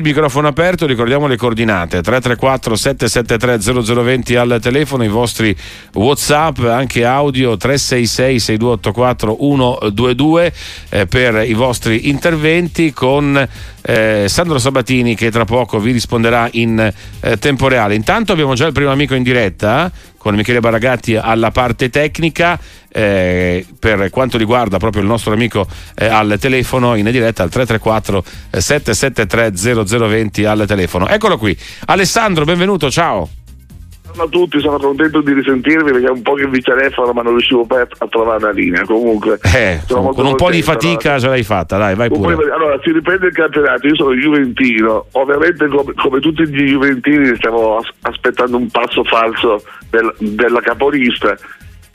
Microfono aperto, ricordiamo le coordinate 334 773 0020 al telefono, i vostri Whatsapp, anche audio 366 6284 122 eh, per i vostri interventi con eh, Sandro Sabatini che tra poco vi risponderà in eh, tempo reale. Intanto abbiamo già il primo amico in diretta con Michele Baragatti alla parte tecnica eh, per quanto riguarda proprio il nostro amico eh, al telefono in diretta al 334 773 0020 al telefono. Eccolo qui. Alessandro, benvenuto, ciao. Buongiorno a tutti, sono contento di risentirvi perché è un po' che vi telefono ma non riuscivo poi a trovare la linea. Comunque, eh, con un po' di fatica allora. ce l'hai fatta, dai, vai pure. allora, si riprende il campionato, io sono Juventino, ovviamente come, come tutti gli Juventini stiamo aspettando un passo falso del, della capolista.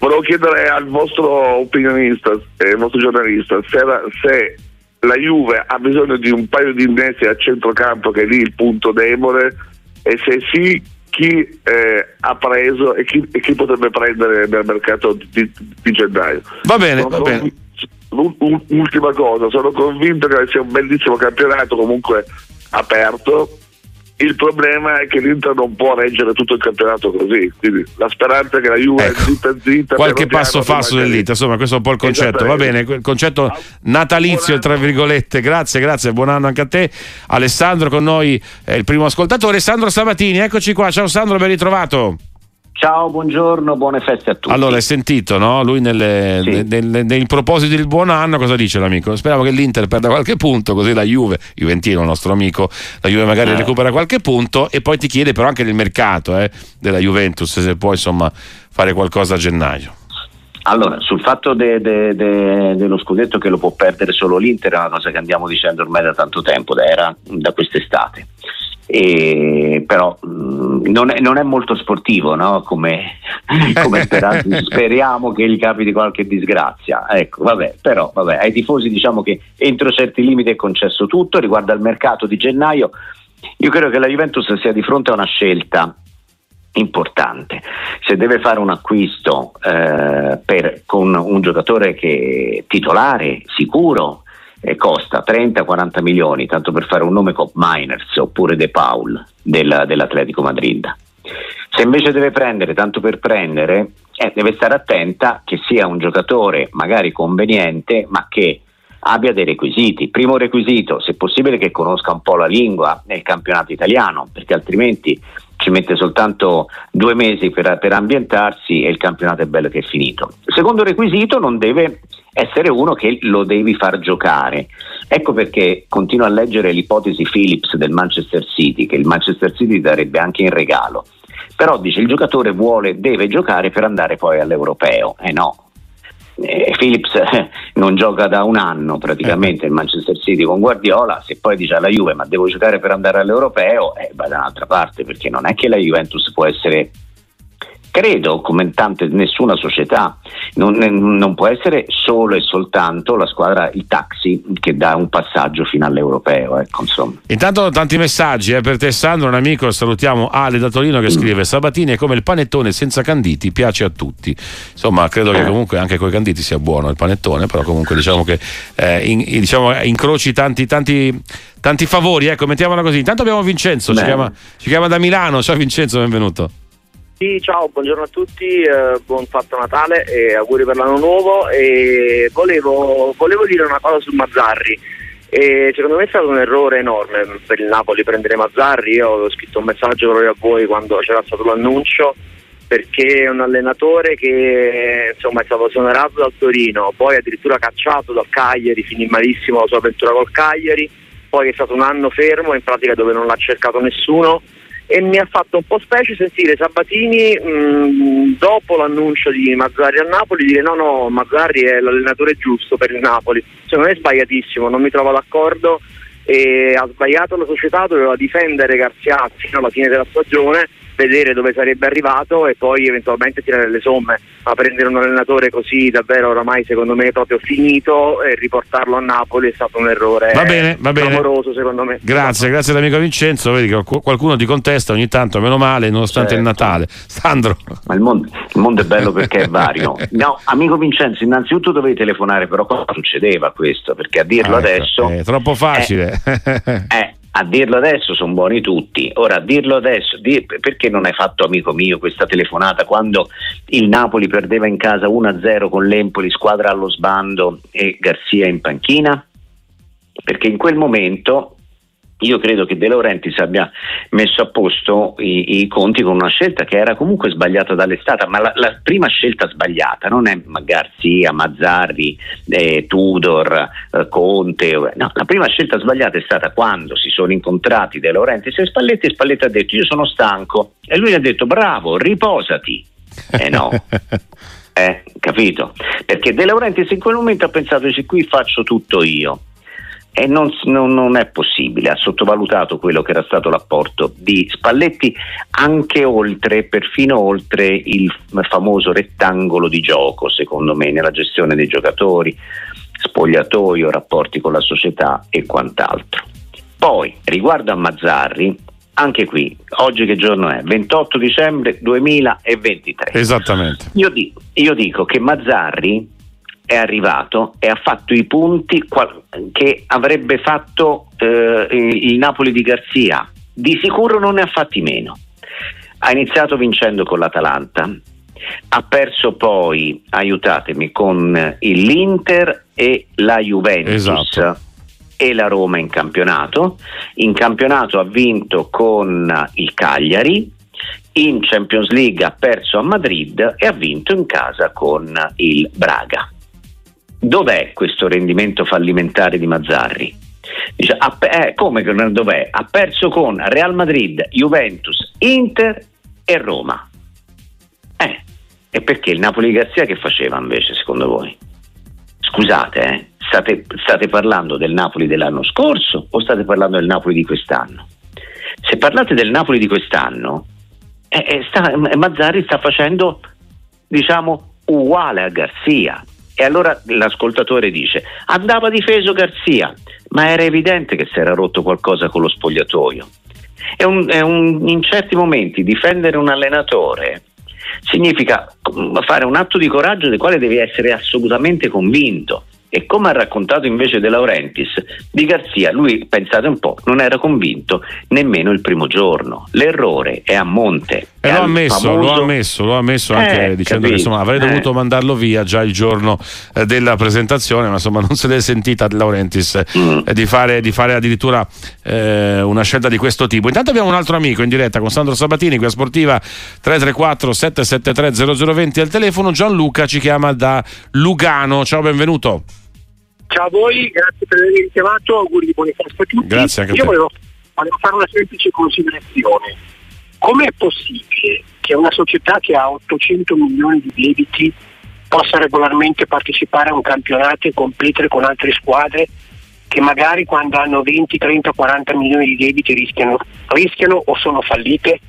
Volevo chiedere al vostro opinionista, eh, al vostro giornalista, se, era, se la Juve ha bisogno di un paio di innesti a centrocampo che è lì il punto debole e se sì chi eh, ha preso e chi, e chi, potrebbe prendere nel mercato di, di gennaio. Va bene, sono, va bene. Ultima cosa, sono convinto che sia un bellissimo campionato comunque aperto il problema è che l'Inter non può reggere tutto il campionato così. Quindi la speranza è che la Juve ecco. zitta zitta. Qualche passo falso dell'Inter, insomma, questo è un po' il concetto. Va bene, il concetto natalizio, tra virgolette. Grazie, grazie, buon anno anche a te. Alessandro con noi è il primo ascoltatore. Sandro Sabatini, eccoci qua. Ciao Sandro, ben ritrovato. Ciao, buongiorno, buone feste a tutti. Allora, hai sentito, no? Lui nelle, sì. nel, nel, nei propositi del buon anno cosa dice l'amico? Speriamo che l'Inter perda qualche punto, così la Juve, Juventino, il nostro amico, la Juve magari eh. recupera qualche punto e poi ti chiede però anche del mercato eh, della Juventus, se può insomma fare qualcosa a gennaio. Allora, sul fatto de, de, de, dello scudetto che lo può perdere solo l'Inter è una cosa che andiamo dicendo ormai da tanto tempo, da, era da quest'estate e, però mh, mm, non, è, non, è, molto sportivo no? come, come speriamo che gli capiti qualche disgrazia ecco vabbè però vabbè, ai tifosi diciamo che entro certi limiti è concesso tutto riguardo al mercato di gennaio io credo che la Juventus sia di fronte a una scelta importante. Se deve fare un acquisto eh, per, con un giocatore che titolare, sicuro, eh, costa 30-40 milioni, tanto per fare un nome Cop Miners oppure De Paul del, dell'Atletico Madrid. Se invece deve prendere tanto per prendere, eh, deve stare attenta che sia un giocatore magari conveniente, ma che abbia dei requisiti. Primo requisito, se possibile che conosca un po' la lingua nel campionato italiano, perché altrimenti ci mette soltanto due mesi per, per ambientarsi e il campionato è bello che è finito. Secondo requisito, non deve essere uno che lo devi far giocare. Ecco perché continuo a leggere l'ipotesi Phillips del Manchester City, che il Manchester City darebbe anche in regalo. Però dice il giocatore vuole, deve giocare per andare poi all'europeo. Eh no, eh, Phillips eh, non gioca da un anno praticamente il Manchester City con Guardiola, se poi dice alla Juve ma devo giocare per andare all'europeo, eh, va da un'altra parte perché non è che la Juventus può essere credo, come tante, nessuna società, non, non, può essere solo e soltanto la squadra, il taxi che dà un passaggio fino all'europeo. Ecco, Intanto tanti messaggi eh, per te Sandro, un amico, salutiamo Ale da Torino che mm. scrive Sabatini è come il panettone senza canditi, piace a tutti. Insomma, credo che eh. comunque anche con i canditi sia buono il panettone, però comunque diciamo che eh, in, diciamo, incroci tanti, tanti, tanti favori, ecco, mettiamola così. Intanto abbiamo Vincenzo, ci chiama, ci chiama da Milano, ciao Vincenzo, benvenuto. Sì, ciao, buongiorno a tutti, eh, buon fatto Natale e auguri per l'anno nuovo. E volevo, volevo dire una cosa su Mazzarri. E secondo me è stato un errore enorme per il Napoli prendere Mazzarri. Io ho scritto un messaggio proprio a voi quando c'era stato l'annuncio perché è un allenatore che insomma, è stato esonerato dal Torino, poi addirittura cacciato dal Cagliari, finì malissimo la sua avventura col Cagliari, poi è stato un anno fermo in pratica dove non l'ha cercato nessuno e mi ha fatto un po' specie sentire Sabatini mh, dopo l'annuncio di Mazzarri a Napoli dire no no Mazzarri è l'allenatore giusto per il Napoli secondo me è sbagliatissimo non mi trovo d'accordo e ha sbagliato la società doveva difendere Garzia fino alla fine della stagione vedere dove sarebbe arrivato e poi eventualmente tirare le somme, ma prendere un allenatore così davvero oramai secondo me proprio finito e riportarlo a Napoli è stato un errore va bene, va bene. clamoroso secondo me. Grazie, grazie all'amico Vincenzo, vedi che qualcuno ti contesta ogni tanto, meno male, nonostante certo. il Natale. Sandro. Ma il mondo, il mondo è bello perché è vario. No, amico Vincenzo, innanzitutto dovevi telefonare, però cosa succedeva questo? Perché a dirlo ah, ecco, adesso... È troppo facile. È, è a dirlo adesso sono buoni tutti. Ora, a dirlo adesso, dir, perché non hai fatto, amico mio, questa telefonata quando il Napoli perdeva in casa 1-0 con l'Empoli, squadra allo sbando e Garzia in panchina? Perché in quel momento io credo che De Laurentiis abbia messo a posto i, i, conti con una scelta che era comunque sbagliata dall'estate, ma la, la prima scelta sbagliata non è Garzia, Mazzarri, eh, Tudor, eh, Conte, no, la prima scelta sbagliata è stata quando si sono incontrati De Laurentiis e Spalletti e Spalletti ha detto io sono stanco e lui ha detto bravo, riposati. Eh no. Eh, capito? Perché De Laurentiis in quel momento ha pensato qui faccio tutto io e non, non, non, è possibile, ha sottovalutato quello che era stato l'apporto di Spalletti anche oltre, perfino oltre il famoso rettangolo di gioco, secondo me, nella gestione dei giocatori, spogliatoio, rapporti con la società e quant'altro. Poi, riguardo a Mazzarri, anche qui, oggi che giorno è? 28 dicembre 2023. Esattamente. Io dico, io dico che Mazzarri è arrivato e ha fatto i punti che avrebbe fatto eh, il Napoli di Garzia. Di sicuro non ne ha fatti meno. Ha iniziato vincendo con l'Atalanta, ha perso poi, aiutatemi, con l'Inter e la Juventus. Esatto. E la Roma in campionato. In campionato ha vinto con il Cagliari, in Champions League ha perso a Madrid e ha vinto in casa con il Braga. Dov'è questo rendimento fallimentare di Mazzarri? Dice, eh, come dov'è? Ha perso con Real Madrid, Juventus, Inter e Roma. Eh, e perché il Napoli di Garzia che faceva invece secondo voi? Scusate, eh, state, state parlando del Napoli dell'anno scorso o state parlando del Napoli di quest'anno? Se parlate del Napoli di quest'anno, eh, eh sta, Mazzarri sta facendo, diciamo, uguale a Garzia allora l'ascoltatore dice: andava difeso Garzia, ma era evidente che si era rotto qualcosa con lo spogliatoio. È un, è un, in certi momenti difendere un allenatore significa fare un atto di coraggio del quale devi essere assolutamente convinto. E come ha raccontato invece De Laurentiis, di Garzia, lui, pensate un po', non era convinto nemmeno il primo giorno. L'errore è a monte. E lo ha ammesso, famoso... lo ha ammesso, lo ha ammesso anche eh, dicendo capito. che insomma, avrei dovuto eh. mandarlo via già il giorno eh, della presentazione, ma insomma non se l'è sentita De Laurentiis mm. Eh, di, fare, di, fare, addirittura eh, una scelta di questo tipo. Intanto abbiamo un altro amico in diretta con Sandro Sabatini, qui a Sportiva 334 773 0020 al telefono. Gianluca ci chiama da Lugano. Ciao, benvenuto. Ciao a voi, grazie per avermi chiamato, auguri di buone feste a tutti. Grazie anche Io volevo, volevo fare una semplice considerazione. Com'è possibile che una società che ha 800 milioni di debiti possa regolarmente partecipare a un campionato e competere con altre squadre che magari quando hanno 20, 30, 40 milioni di debiti rischiano, rischiano o sono fallite?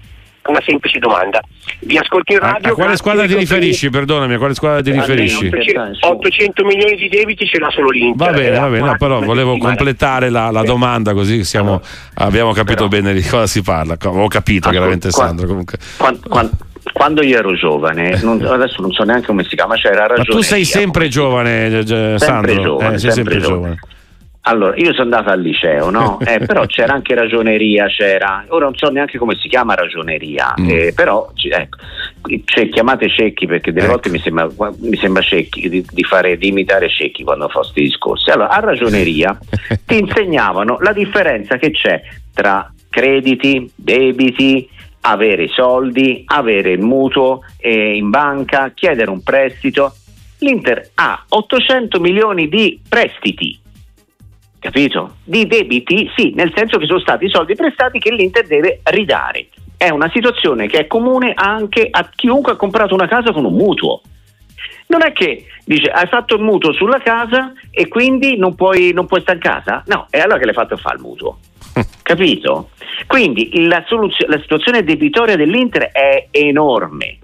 Una semplice domanda. Vi ascolto in radio. A, a quale squadra ti riferisci? Perdonami, a quale squadra ti riferisci? 800, 800 milioni di debiti ce l'ha solo l'Inter. Va bene, va bene, no, però volevo completare la, la domanda così siamo, abbiamo capito però, bene di cosa si parla. Ho capito, chiaramente, Sandro. Comunque. Quando, quando, quando io ero giovane, non, adesso non so neanche come si chiama, c'era ragione. Ma tu sei sempre giovane, Sandro. Sempre giovane, eh, sei sempre, sempre giovane. giovane. Allora, io sono andato al liceo, no? Eh, però c'era anche ragioneria, c'era, ora non so neanche come si chiama ragioneria, mm. eh, però ecco, cioè, chiamate cecchi perché delle ecco. volte mi sembra, mi sembra cecchi, di, di, fare, di, imitare cecchi quando fa questi discorsi. Allora, a ragioneria ti insegnavano la differenza che c'è tra crediti, debiti, avere soldi, avere il mutuo eh, in banca, chiedere un prestito. L'Inter ha 800 milioni di prestiti capito? Di debiti, sì, nel senso che sono stati i soldi prestati che l'Inter deve ridare. È una situazione che è comune anche a chiunque ha comprato una casa con un mutuo. Non è che dice hai fatto il mutuo sulla casa e quindi non puoi, non puoi stare in casa? No, e allora che l'hai fatto fare il mutuo? Capito? Quindi la, soluzio- la situazione debitoria dell'Inter è enorme.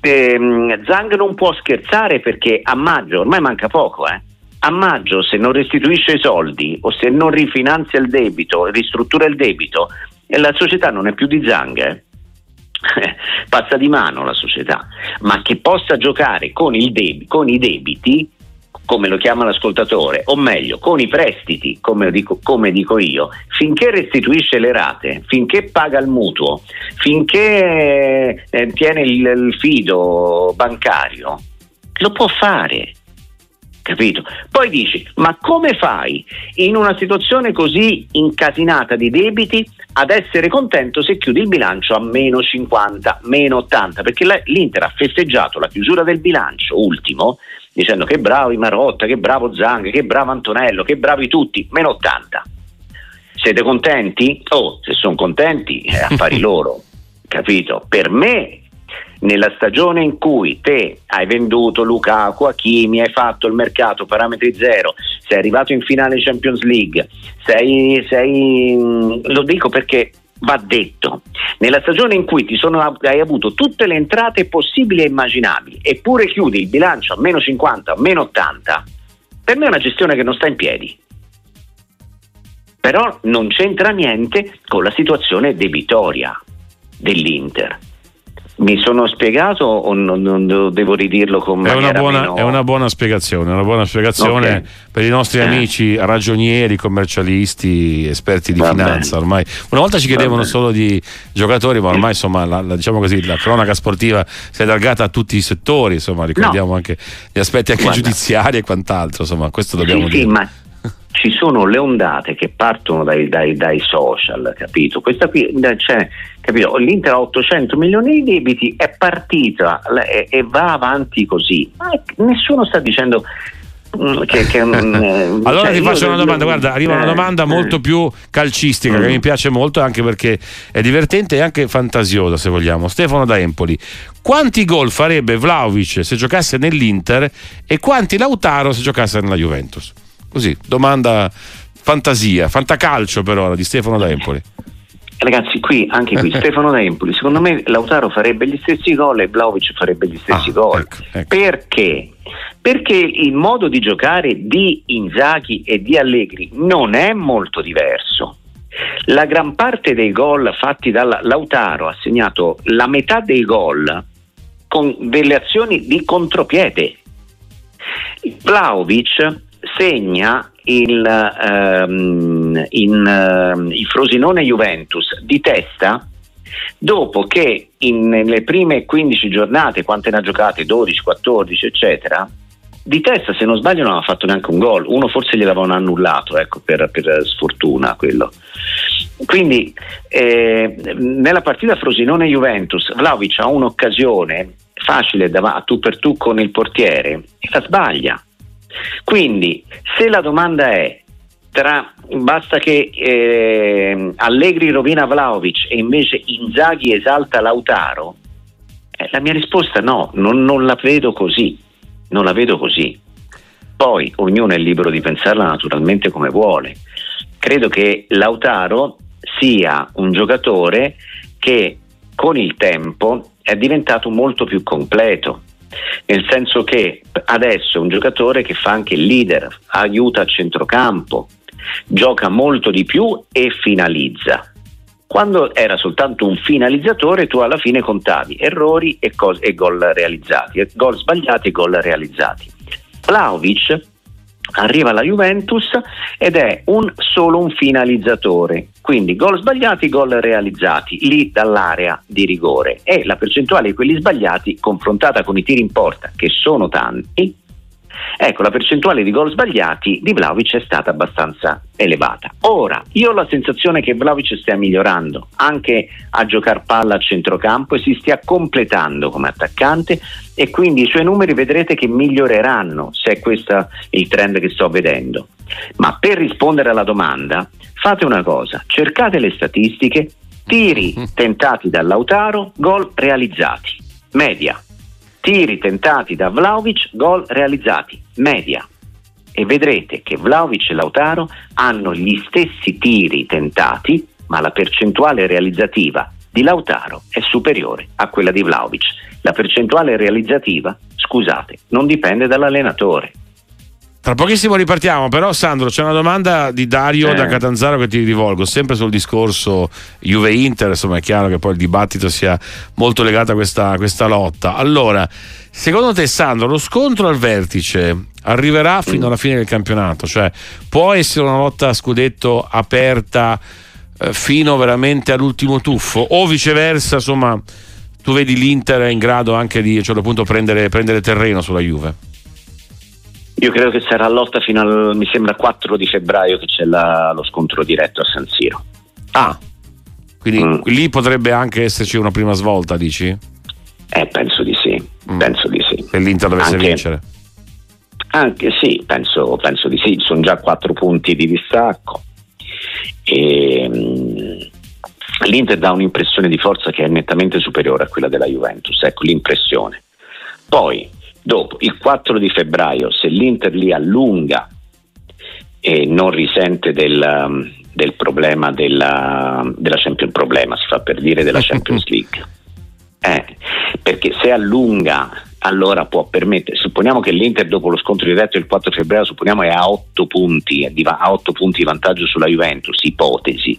Ehm, Zang non può scherzare perché a maggio, ormai manca poco, eh, a maggio se non restituisce i soldi o se non rifinanzia il debito, ristruttura il debito, la società non è più di Zang. Eh? Passa di mano la società, ma che possa giocare con, deb- con i debiti come lo chiama l'ascoltatore, o meglio, con i prestiti, come dico, come dico io, finché restituisce le rate, finché paga il mutuo, finché eh, tiene il, il fido bancario, lo può fare capito? Poi dici, ma come fai in una situazione così incasinata di debiti ad essere contento se chiudi il bilancio a meno 50, meno 80? Perché l'Inter ha festeggiato la chiusura del bilancio ultimo dicendo che bravi Marotta, che bravo Zang, che bravo Antonello, che bravi tutti, meno 80. Siete contenti? Oh, se sono contenti, è affari loro, capito? Per me nella stagione in cui te hai venduto Lukaku, Hakimi, hai fatto il mercato parametri zero, sei arrivato in finale Champions League, sei, sei lo dico perché va detto, nella stagione in cui ti sono, hai avuto tutte le entrate possibili e immaginabili, eppure chiudi il bilancio a meno 50, a meno 80, per me è una gestione che non sta in piedi. Però non c'entra niente con la situazione debitoria dell'Inter. Mi sono spiegato o non, non devo ridirlo con è una, buona, meno... è una buona spiegazione, una buona spiegazione okay. per i nostri eh. amici ragionieri, commercialisti, esperti di Va finanza. Ormai una volta ci chiedevano solo di giocatori, ma ormai insomma la, la, diciamo così, la cronaca sportiva si è allargata a tutti i settori, insomma, ricordiamo no. anche gli aspetti anche Guarda. giudiziari e quant'altro, insomma, questo dobbiamo sì, dire. Sì, ma ci sono le ondate che partono dai, dai, dai social, capito? Questa qui, cioè, capito? L'Inter ha 800 milioni di debiti, è partita e, e va avanti così. Ma nessuno sta dicendo mm, che, che, mm, eh, allora cioè ti faccio una domanda guarda arriva eh, una domanda eh. molto più calcistica mm. che mi piace molto anche perché è divertente e anche fantasiosa se vogliamo Stefano da Empoli quanti gol farebbe Vlaovic se giocasse nell'Inter e quanti Lautaro se giocasse nella Juventus Così, domanda fantasia, fantacalcio per ora di Stefano da Empoli. Ragazzi, qui, anche qui, Stefano da Empoli, secondo me Lautaro farebbe gli stessi gol e Vlaovic farebbe gli stessi ah, gol. Ecco, ecco. Perché? Perché il modo di giocare di Inzaghi e di Allegri non è molto diverso. La gran parte dei gol fatti da Lautaro ha segnato la metà dei gol con delle azioni di contropiede. Vlaovic segna il, ehm, in, ehm, il Frosinone Juventus di testa dopo che in, nelle prime 15 giornate, quante ne ha giocate? 12, 14, eccetera, di testa se non sbaglio non aveva fatto neanche un gol, uno forse gliel'avevano annullato ecco, per, per, sfortuna quello. Quindi eh, nella partita Frosinone-Juventus Vlaovic ha un'occasione facile dav- a tu per tu con il portiere e la sbaglia quindi se la domanda è tra, basta che eh, Allegri rovina Vlaovic e invece Inzaghi esalta Lautaro, eh, la mia risposta è no, non, non, la vedo così, non la vedo così. Poi ognuno è libero di pensarla naturalmente come vuole. Credo che Lautaro sia un giocatore che con il tempo è diventato molto più completo nel senso che adesso è un giocatore che fa anche il leader, aiuta a centrocampo, gioca molto di più e finalizza. Quando era soltanto un finalizzatore, tu alla fine contavi errori e, cos- e gol realizzati, gol sbagliati e gol realizzati. Vlaovic arriva alla Juventus ed è un, solo un finalizzatore, quindi gol sbagliati, gol realizzati lì dall'area di rigore. E la percentuale di quelli sbagliati confrontata con i tiri in porta, che sono tanti, Ecco, la percentuale di gol sbagliati di Vlaovic è stata abbastanza elevata. Ora, io ho la sensazione che Vlaovic stia migliorando anche a giocare palla a centrocampo e si stia completando come attaccante e quindi i suoi numeri vedrete che miglioreranno se è questo il trend che sto vedendo. Ma per rispondere alla domanda, fate una cosa, cercate le statistiche, tiri tentati da Lautaro, gol realizzati, media tiri tentati da Vlaovic, gol realizzati, media. E vedrete che Vlaovic e Lautaro hanno gli stessi tiri tentati, ma la percentuale realizzativa di Lautaro è superiore a quella di Vlaovic. La percentuale realizzativa, scusate, non dipende dall'allenatore, Tra pochissimo ripartiamo, però Sandro c'è una domanda di Dario eh. da Catanzaro che ti rivolgo, sempre sul discorso Juve-Inter, insomma è chiaro che poi il dibattito sia molto legato a questa, a questa lotta. Allora, secondo te Sandro, lo scontro al vertice arriverà fino alla fine del campionato? Cioè può essere una lotta a scudetto aperta eh, fino veramente all'ultimo tuffo o viceversa, insomma, tu vedi l'Inter in grado anche di a un certo punto prendere, prendere terreno sulla Juve? Io credo che sarà lotta fino al, mi sembra, 4 di febbraio che c'è la, lo scontro diretto a San Siro. Ah, quindi mm. lì potrebbe anche esserci una prima svolta, dici? Eh, penso di sì, mm. penso di sì. Se l'Inter dovesse anche, vincere. Anche sì, penso, penso, di sì, sono già 4 punti di distacco. E, mh, L'Inter dà un'impressione di forza che è nettamente superiore a quella della Juventus, ecco l'impressione. Poi Dopo, il 4 di febbraio, se l'Inter li allunga e non risente del, um, del problema della, della Champions problema, si fa per dire della Champions League. Eh, perché se allunga allora può permettere, supponiamo che l'Inter dopo lo scontro diretto il 4 febbraio supponiamo è a 8 punti, a 8 punti di vantaggio sulla Juventus, ipotesi,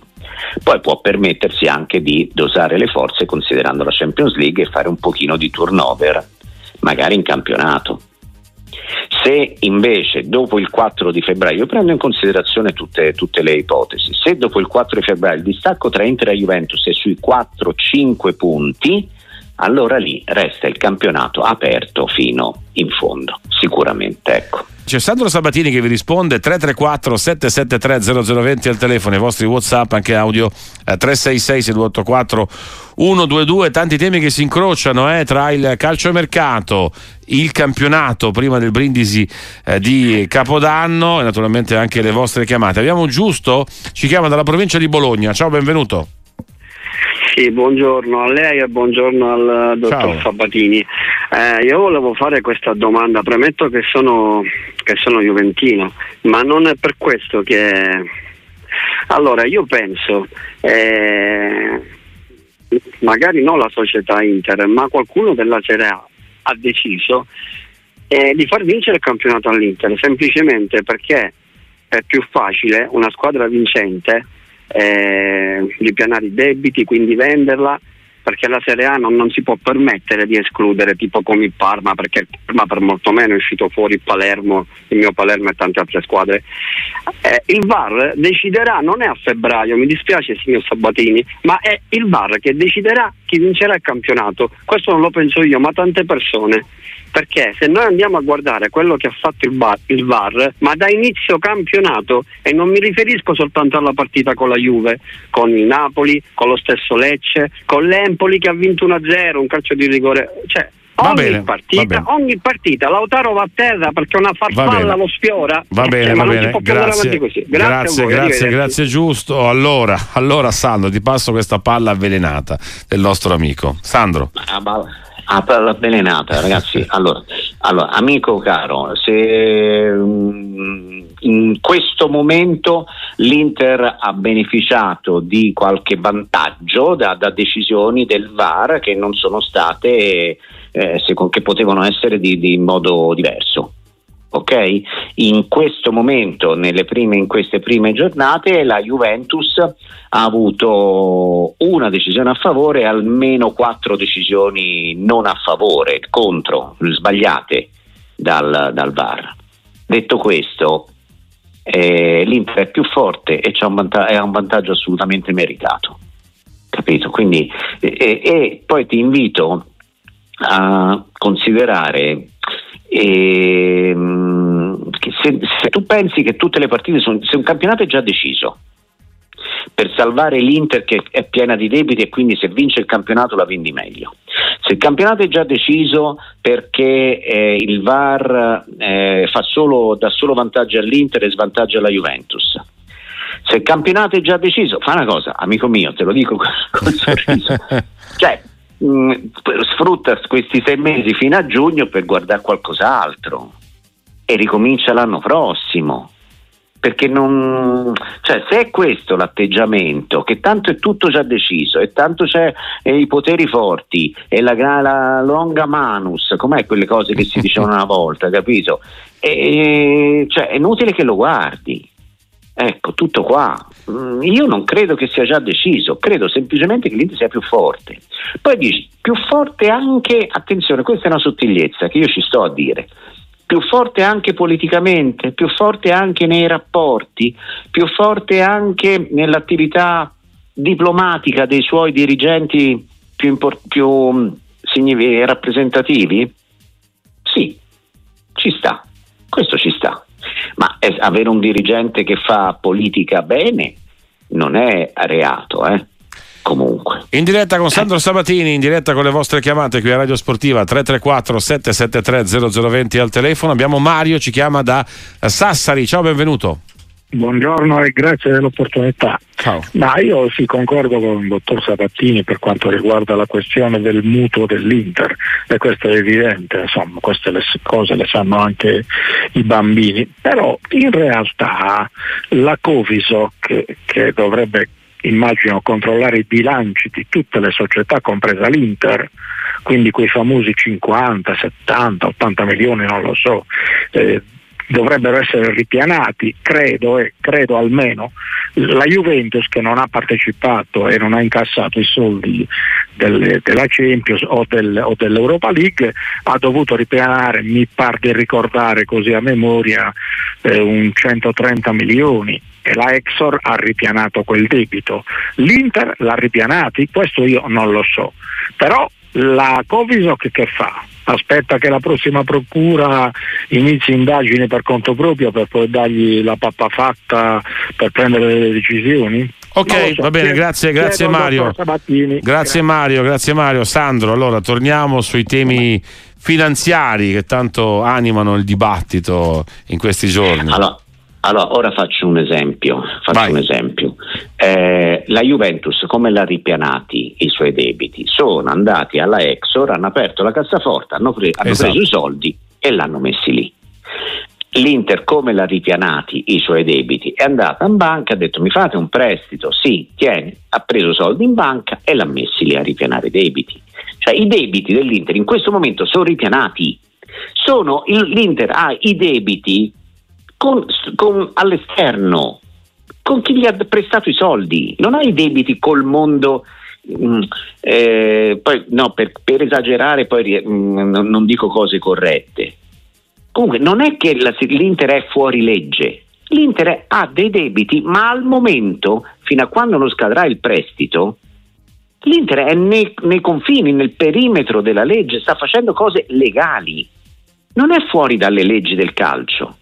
poi può permettersi anche di dosare le forze considerando la Champions League e fare un pochino di turnover magari in campionato. Se invece dopo il 4 di febbraio, io prendo in considerazione tutte, tutte, le ipotesi, se dopo il 4 di febbraio il distacco tra Inter e Juventus è sui 4-5 punti, allora lì resta il campionato aperto fino in fondo, sicuramente. Ecco. C'è Sandro Sabatini che vi risponde 334 773 0020 al telefono, i vostri Whatsapp anche audio eh, 366 6284 122, tanti temi che si incrociano eh, tra il calciomercato, il campionato prima del brindisi eh, di Capodanno e naturalmente anche le vostre chiamate. Abbiamo Giusto, ci chiama dalla provincia di Bologna. Ciao, benvenuto. Sì, buongiorno a lei e buongiorno al dottor Ciao. Sabatini. Eh, io volevo fare questa domanda, premetto che sono, che sono juventino, ma non è per questo che... Allora, io penso, eh, magari non la società Inter, ma qualcuno della Serie A ha deciso eh, di far vincere il campionato all'Inter, semplicemente perché è più facile una squadra vincente eh, ripianare i debiti, quindi venderla, perché la Serie A non, non, si può permettere di escludere tipo come il Parma, perché il Parma per molto meno è uscito fuori il Palermo, il mio Palermo e tante altre squadre. Eh, il VAR deciderà, non è a febbraio, mi dispiace signor Sabatini, ma è il VAR che deciderà chi vincerà il campionato. Questo non lo penso io, ma tante persone perché se noi andiamo a guardare quello che ha fatto il, bar, il VAR, ma da inizio campionato, e non mi riferisco soltanto alla partita con la Juve, con il Napoli, con lo stesso Lecce, con l'Empoli che ha vinto 1-0, un calcio di rigore, cioè Ogni, bene, partita, ogni partita, Lautaro va a terra perché una farfalla lo sfiora. Va bene, cioè, va bene. Grazie, grazie, grazie, voi, grazie, grazie, giusto. Allora, allora, Sandro, ti passo questa palla avvelenata del nostro amico. Sandro. Ah, Ah, palla avvelenata, ragazzi. Allora, allora, amico caro, se um, in questo momento l'Inter ha beneficiato di qualche vantaggio da, da decisioni del VAR che non sono state, eh, che potevano essere di, di modo diverso ok? In questo momento, prime, in queste prime giornate, la Juventus ha avuto una decisione a favore e almeno quattro decisioni non a favore, contro, sbagliate dal, dal VAR. Detto questo, eh, l'Inter è più forte e ha un, vanta- un vantaggio assolutamente meritato. Capito? Quindi, eh, e poi ti invito a considerare e, ehm, se, se, tu pensi che tutte le partite sono. Se un campionato è già deciso per salvare l'Inter che è piena di debiti e quindi se vince il campionato la vendi meglio. Se il campionato è già deciso perché eh, il VAR eh, solo, dà solo vantaggio all'Inter e svantaggio alla Juventus. Se il campionato è già deciso, fa una cosa, amico mio, te lo dico con, con sorriso. cioè, mh, mm, sfrutta questi sei mesi fino a giugno per guardare qualcos'altro e ricomincia l'anno prossimo. perché non, cioè, se è questo l'atteggiamento, che tanto è tutto già deciso e tanto c'è eh, i poteri forti e la, la longa manus, com'è quelle cose che si dicevano una volta, capito? E, cioè, è inutile che lo guardi. Ecco, tutto qua. Mm, io non credo che sia già deciso, credo semplicemente che l'Inter sia più forte. Poi dici, più forte anche, attenzione, questa è una sottigliezza che io ci sto a dire, più forte anche politicamente, più forte anche nei rapporti, più forte anche nell'attività diplomatica dei suoi dirigenti più, import- più mm, signifi- rappresentativi? Sì, ci sta, questo ci sta ma avere un dirigente che fa politica bene non è reato, eh? comunque. In diretta con Sandro Sabatini, in diretta con le vostre chiamate qui a Radio Sportiva 334 773 0020 al telefono. Abbiamo Mario, ci chiama da Sassari. Ciao, benvenuto. Buongiorno e grazie dell'opportunità. Ciao. Ma io sì concordo con il dottor Sabattini per quanto riguarda la questione del mutuo dell'Inter e questo è evidente, insomma queste le cose le sanno anche i bambini, però in realtà la Covisoc che dovrebbe immagino controllare i bilanci di tutte le società compresa l'Inter, quindi quei famosi 50, 70, 80 milioni, non lo so, eh, dovrebbero essere ripianati, credo e credo almeno la Juventus che non ha partecipato e non ha incassato i soldi del, della Champions o, del, o, dell'Europa League ha dovuto ripianare, mi pare di ricordare così a memoria, eh, un 130 milioni e la Exor ha ripianato quel debito. L'Inter l'ha ripianati, questo io non lo so, però la Covisoc che fa? Aspetta che la prossima procura inizi indagini per conto proprio per poi dargli la pappa fatta per prendere delle decisioni? Ok, so, va bene, grazie, grazie Mario. Grazie, grazie Mario, grazie Mario. Sandro, allora torniamo sui temi finanziari che tanto animano il dibattito in questi giorni. Allora, allora, ora faccio un esempio. Faccio un esempio. Eh, la Juventus, come l'ha ripianati i suoi debiti? Sono andati alla Exor, hanno aperto la cassaforte, hanno, pre- hanno esatto. preso i soldi e l'hanno messi lì. L'Inter come l'ha ripianati i suoi debiti? È andata in banca, ha detto mi fate un prestito? Sì, tieni, ha preso soldi in banca e l'ha messi lì a ripianare i debiti. Cioè i debiti dell'Inter in questo momento sono ripianati. Sono, l'Inter ha i debiti con, con, all'esterno, con chi gli ha prestato i soldi, non ha i debiti col mondo. Mm, eh, poi, no, per, per, esagerare, poi mm, non dico cose corrette. Comunque, non è che la, l'Inter è fuori legge, l'Inter ha dei debiti, ma al momento, fino a quando non scadrà il prestito, l'Inter è nei, nei confini, nel perimetro della legge, sta facendo cose legali, non è fuori dalle leggi del calcio.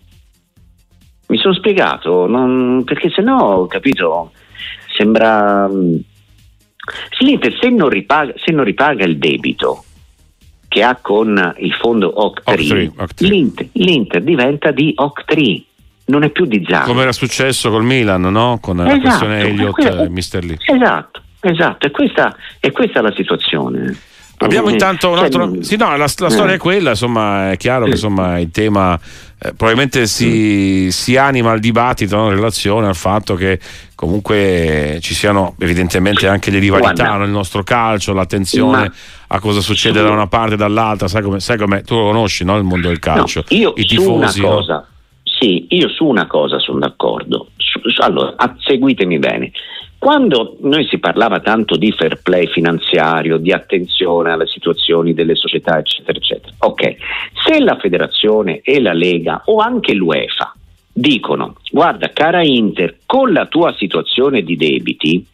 Mi sono spiegato, non, perché se no, capito, sembra... Mm, L'Inter se non, ripaga, se non ripaga il debito che ha con il fondo OC3, L'Inter, l'Inter, diventa di OC3, non è più di Zara. Come era successo col Milan, no? Con esatto, la questione Elliott e Mister Lee. Esatto, esatto, e questa, è questa la situazione. Abbiamo intanto un altro. Cioè, sì, no, la, la storia è quella, insomma, è chiaro che insomma, il tema eh, probabilmente si, si, anima il dibattito no, in relazione al fatto che comunque ci siano evidentemente anche le rivalità nel nostro calcio, l'attenzione ma, a cosa succede da una parte e dall'altra, sai come, sai come tu lo conosci no, il mondo del calcio, no, io i tifosi. Su una cosa? Sì, io su una cosa sono d'accordo. Su, allora, seguitemi bene. Quando noi si parlava tanto di fair play finanziario, di attenzione alle situazioni delle società, eccetera, eccetera, ok, se la federazione e la Lega o anche l'UEFA dicono guarda cara Inter, con la tua situazione di debiti,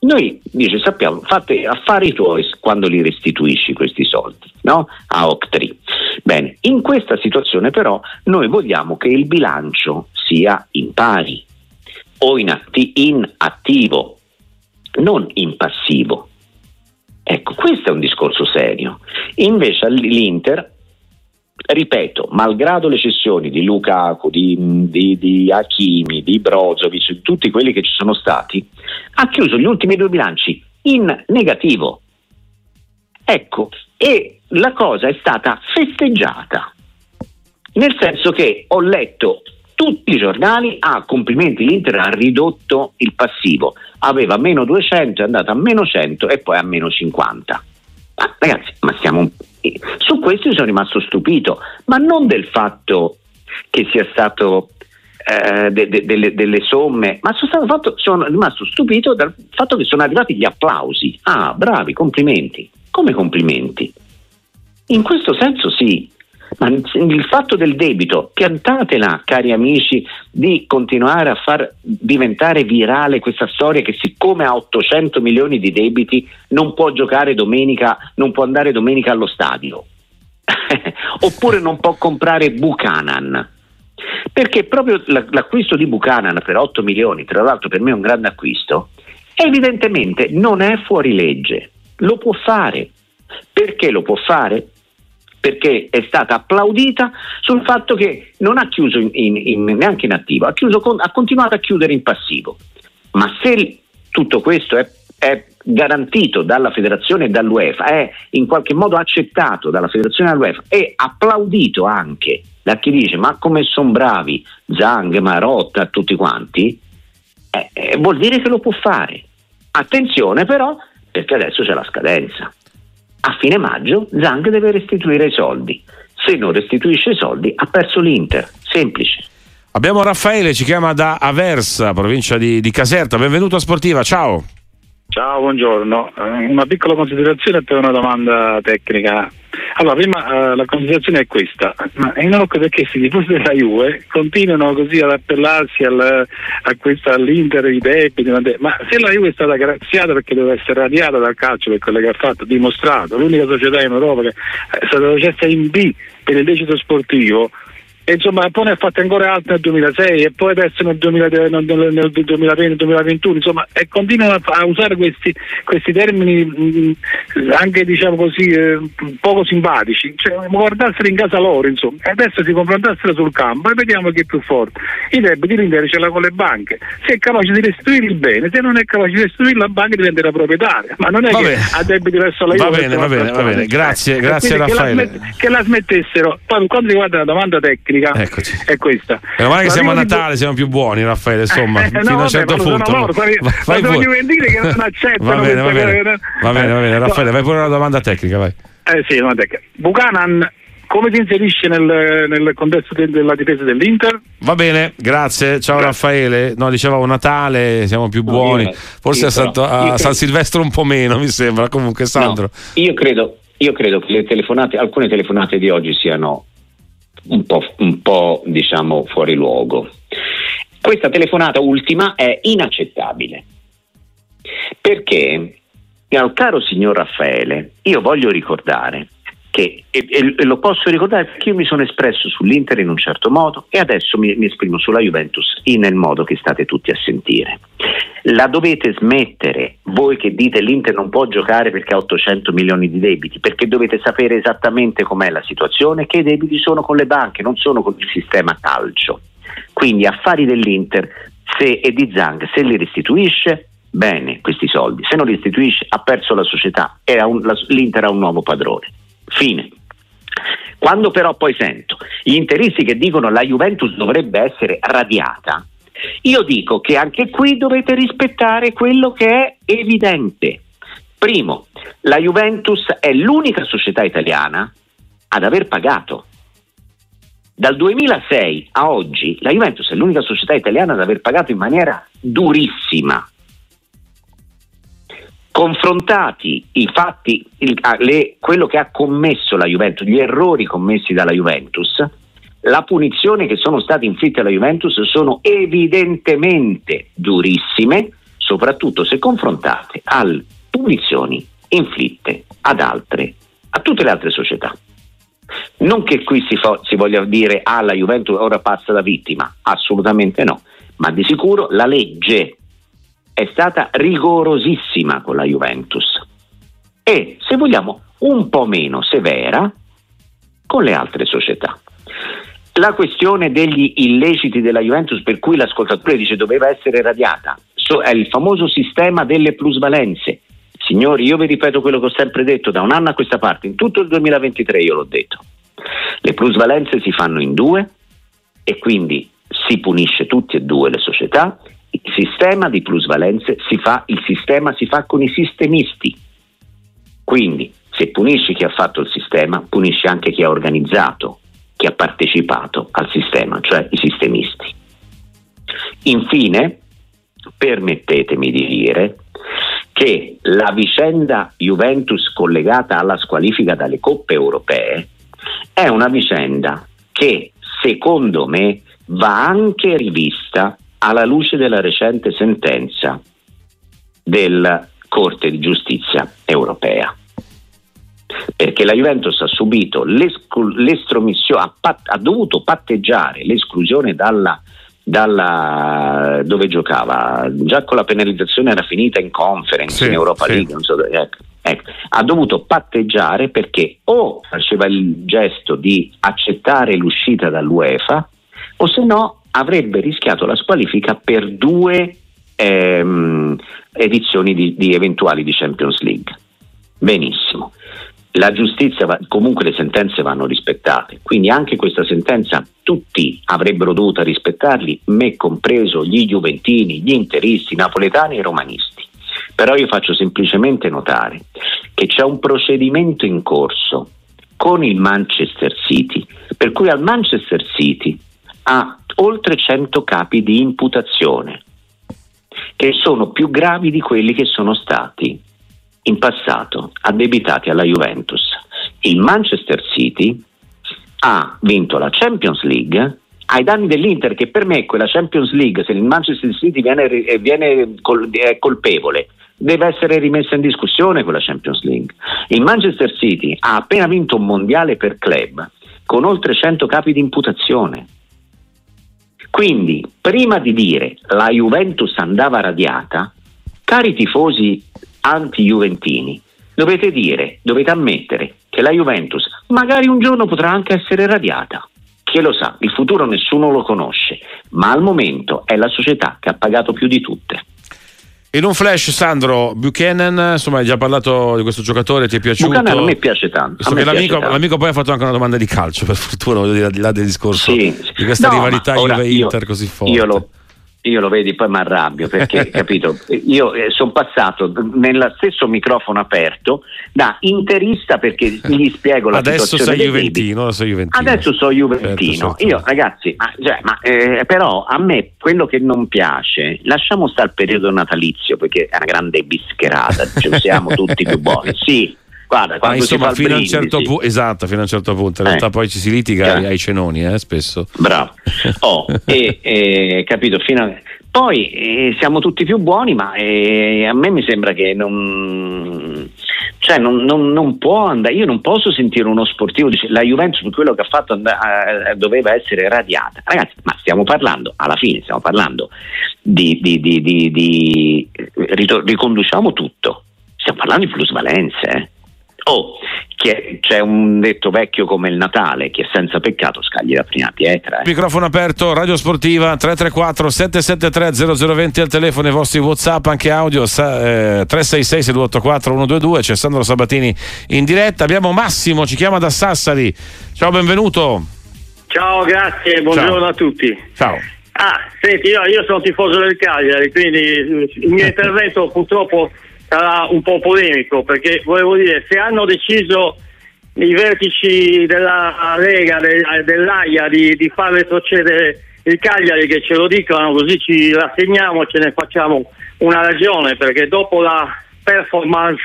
noi dice sappiamo, fate affari tuoi quando li restituisci questi soldi, no? A Octree. Bene, in questa situazione però noi vogliamo che il bilancio sia in pari o in, atti- in attivo, non in passivo. Ecco, questo è un discorso serio. Invece l'Inter, ripeto, malgrado le cessioni di Lukaku, di, di, di Hakimi, di Brozovic, tutti quelli che ci sono stati, ha chiuso gli ultimi due bilanci in negativo. Ecco, e la cosa è stata festeggiata, nel senso che ho letto tutti i giornali, ah complimenti, l'Inter ha ridotto il passivo, aveva meno 200, è andato a meno 100 e poi a meno 50. Ma ragazzi, ma stiamo... Su questo sono rimasto stupito, ma non del fatto che sia stato eh, de, de, delle, delle, somme, ma sono, fatto, sono, rimasto stupito dal fatto che sono arrivati gli applausi. Ah, bravi, complimenti. Come complimenti? In questo senso sì, ma il fatto del debito, piantatela cari amici di continuare a far diventare virale questa storia che siccome ha 800 milioni di debiti non può giocare domenica, non può andare domenica allo stadio. Oppure non può comprare Buchanan. Perché proprio l'acquisto di Buchanan per 8 milioni, tra l'altro per me è un grande acquisto, evidentemente non è fuori legge, lo può fare. Perché lo può fare? Perché è stata applaudita sul fatto che non ha chiuso in, in, in, neanche in attivo, ha, con, ha, continuato a chiudere in passivo. Ma se tutto questo è, è garantito dalla federazione e dall'UEFA, è in qualche modo accettato dalla federazione e dall'UEFA e applaudito anche da chi dice ma come sono bravi Zang, Marotta, tutti quanti, eh, eh, vuol dire che lo può fare. Attenzione però perché adesso c'è la scadenza a fine maggio Zang deve restituire i soldi. Se non restituisce i soldi ha perso l'Inter. Semplice. Abbiamo Raffaele, ci chiama da Aversa, provincia di, di Caserta. Benvenuto a Sportiva, ciao. Ciao, buongiorno. Eh, una piccola considerazione per una domanda tecnica. Allora, prima uh, la considerazione è questa, ma è non perché i tifosi della Juve continuano così ad appellarsi al, questa, all'Inter, i debiti, ma se la Juve è stata graziata perché deve essere radiata dal calcio per quello che ha fatto, dimostrato, l'unica società in Europa che è stata processa in B per il lecito sportivo, e insomma poi ne ha fatte ancora altre nel 2006 e poi adesso nel, 2000, nel, nel 2020-2021 insomma e continuano a, usare questi, questi termini mh, mm, anche diciamo così eh, poco simpatici. Cioè, guardassero in casa loro insomma e adesso si confrontassero sul campo e vediamo chi è più forte. I debiti l'Inter ce l'ha con le banche. Se è capace di restituire il bene se non è capace di restituire la banca diventerà proprietaria. Ma non è va che bene. ha debiti verso la Juve va bene va bene, va bene. grazie grazie Raffaele che la, che la smettessero. Poi quando riguarda la domanda tecnica tecnica Eccoci. è questa. Meno male che siamo a Natale, siamo più buoni, Raffaele, insomma, eh, no, fino a un certo punto. Loro, vai, vai Juventini che non accettano. va bene, va bene, va bene, va bene, Raffaele, vai pure una domanda tecnica, vai. Eh sì, domanda tecnica. Buchanan come si inserisce nel, nel contesto de, della difesa dell'Inter? Va bene, grazie. Ciao grazie. Raffaele. No, dicevamo Natale, siamo più buoni. No, Forse a, Santo, a San Silvestro un po' meno, mi sembra. Comunque, Sandro. No, io, credo, io credo che le telefonate, alcune telefonate di oggi siano un po', un po' diciamo fuori luogo. Questa telefonata ultima è inaccettabile perché, caro signor Raffaele, io voglio ricordare che, e, e, lo posso ricordare perché io mi sono espresso sull'Inter in un certo modo e adesso mi, mi esprimo sulla Juventus nel modo che state tutti a sentire. La dovete smettere, voi che dite l'Inter non può giocare perché ha 800 milioni di debiti, perché dovete sapere esattamente com'è la situazione, che i debiti sono con le banche, non sono con il sistema calcio. Quindi affari dell'Inter se, di Zang, se li restituisce, bene questi soldi, se non li restituisce ha perso la società un, l'Inter ha un nuovo padrone. Fine. Quando però poi sento gli interisti che dicono la Juventus dovrebbe essere radiata, io dico che anche qui dovete rispettare quello che è evidente. Primo, la Juventus è l'unica società italiana ad aver pagato. Dal 2006 a oggi la Juventus è l'unica società italiana ad aver pagato in maniera durissima confrontati i fatti, il, le, quello che ha commesso la Juventus, gli errori commessi dalla Juventus, la punizione che sono state inflitte alla Juventus sono evidentemente durissime, soprattutto se confrontate alle punizioni inflitte ad altre, a tutte le altre società. Non che qui si, fo- si voglia dire ah la Juventus ora passa da vittima, assolutamente no, ma di sicuro la legge è stata rigorosissima con la Juventus e, se vogliamo, un po' meno severa con le altre società. La questione degli illeciti della Juventus per cui l'ascoltatore dice doveva essere radiata è il famoso sistema delle plusvalenze. Signori, io vi ripeto quello che ho sempre detto da un anno a questa parte, in tutto il 2023 io l'ho detto. Le plusvalenze si fanno in due e quindi si punisce tutti e due le società, il sistema di plusvalenze si fa, il sistema si fa con i sistemisti. Quindi se punisci chi ha fatto il sistema, punisci anche chi ha organizzato, chi ha partecipato al sistema, cioè i sistemisti. Infine, permettetemi di dire che la vicenda Juventus collegata alla squalifica dalle coppe europee è una vicenda che secondo me va anche rivista alla luce della recente sentenza della Corte di Giustizia europea. Perché la Juventus ha subito l'estromissione, ha, pat- ha dovuto patteggiare l'esclusione dalla, dalla, dove giocava, già con la penalizzazione era finita in conference, sì, in Europa sì. League, so, ecco, ecco, ha dovuto patteggiare perché o faceva il gesto di accettare l'uscita dall'UEFA o se no avrebbe rischiato la squalifica per due ehm, edizioni di, di eventuali di Champions League. Benissimo. La giustizia, va, comunque le sentenze vanno rispettate, quindi anche questa sentenza tutti avrebbero dovuto rispettarli, me compreso gli Juventini, gli Interisti, i Napoletani e i Romanisti. Però io faccio semplicemente notare che c'è un procedimento in corso con il Manchester City, per cui al Manchester City ha oltre 100 capi di imputazione, che sono più gravi di quelli che sono stati in passato addebitati alla Juventus. Il Manchester City ha vinto la Champions League ai danni dell'Inter, che per me quella Champions League, se il Manchester City viene, viene col, è colpevole, deve essere rimessa in discussione quella Champions League. Il Manchester City ha appena vinto un mondiale per club con oltre 100 capi di imputazione. Quindi, prima di dire la Juventus andava radiata, cari tifosi anti-juventini, dovete dire, dovete ammettere che la Juventus magari un giorno potrà anche essere radiata. Chi lo sa, il futuro nessuno lo conosce, ma al momento è la società che ha pagato più di tutte. In un flash, Sandro Buchanan, insomma, hai già parlato di questo giocatore, ti è piaciuto? Buchanan a me piace tanto. Me l'amico, piace l'amico, poi ha fatto anche una domanda di calcio, per fortuna, voglio dire, al di là del discorso sì. di questa no, rivalità Juve-Inter così forte. Io lo, io lo vedi poi mi arrabbio perché capito? Io eh, sono passato nello stesso microfono aperto da interista perché gli spiego la adesso situazione sei juventino, adesso juventino. Adesso sono juventino. certo, io ragazzi ma, cioè, ma, eh, però a me quello che non piace lasciamo stare il periodo natalizio perché è una grande bischerata cioè, siamo tutti più buoni. Sì Guarda, Ma insomma, fino, a un certo pu- esatto, fino a un certo punto. In realtà eh. poi ci si litiga eh. ai cenoni, eh, spesso. Bravo. Oh, e, e, capito, fino a... Poi eh, siamo tutti più buoni, ma eh, a me mi sembra che non, cioè non, non, non, può andare. Io non posso sentire uno sportivo dice la Juventus per quello che ha fatto and- eh, doveva essere radiata. Ragazzi, ma stiamo parlando, alla fine stiamo parlando di, di, di, di riconduciamo tutto. Stiamo parlando di plusvalenze. Oh, c'è un detto vecchio come il Natale, che è senza peccato scagli la prima pietra. Eh. Microfono aperto, Radio Sportiva 334 773 0020 al telefono, i vostri Whatsapp, anche audio eh, 366 6284 122. C'è Sandro Sabatini in diretta. Abbiamo Massimo, ci chiama da Sassari. Ciao, benvenuto. Ciao, grazie, buongiorno Ciao. a tutti. Ciao. Ah, senti, io, io sono tifoso del Cagliari, quindi il mio intervento purtroppo sarà un po' polemico perché volevo dire se hanno deciso i vertici della Lega, dell'AIA di, di far retrocedere il Cagliari che ce lo dicono così ci rassegniamo ce ne facciamo una ragione perché dopo la performance